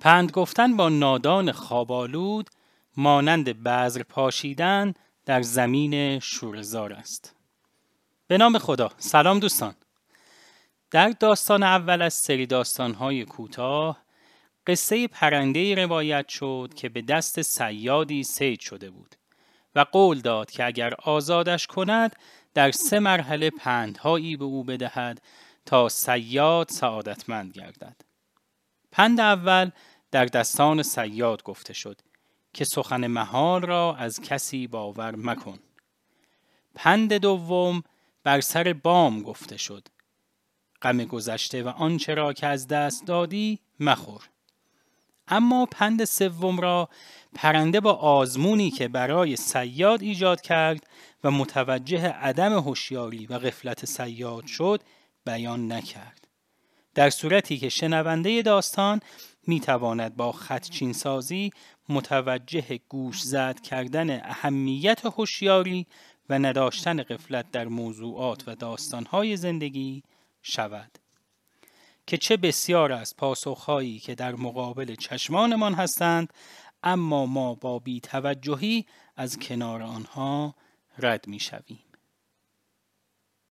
پند گفتن با نادان خوابالود مانند بذر پاشیدن در زمین شورزار است. به نام خدا. سلام دوستان. در داستان اول از سری داستانهای کوتاه قصه پرنده روایت شد که به دست سیادی سید شده بود و قول داد که اگر آزادش کند در سه مرحله پندهایی به او بدهد تا سیاد سعادتمند گردد. پند اول در دستان سیاد گفته شد که سخن محال را از کسی باور مکن. پند دوم بر سر بام گفته شد. غم گذشته و آنچه را که از دست دادی مخور. اما پند سوم را پرنده با آزمونی که برای سیاد ایجاد کرد و متوجه عدم هوشیاری و غفلت سیاد شد بیان نکرد. در صورتی که شنونده داستان می تواند با خطچین سازی متوجه گوش زد کردن اهمیت هوشیاری و نداشتن قفلت در موضوعات و داستانهای زندگی شود که چه بسیار از پاسخهایی که در مقابل چشمانمان هستند اما ما با بیتوجهی از کنار آنها رد می شویم.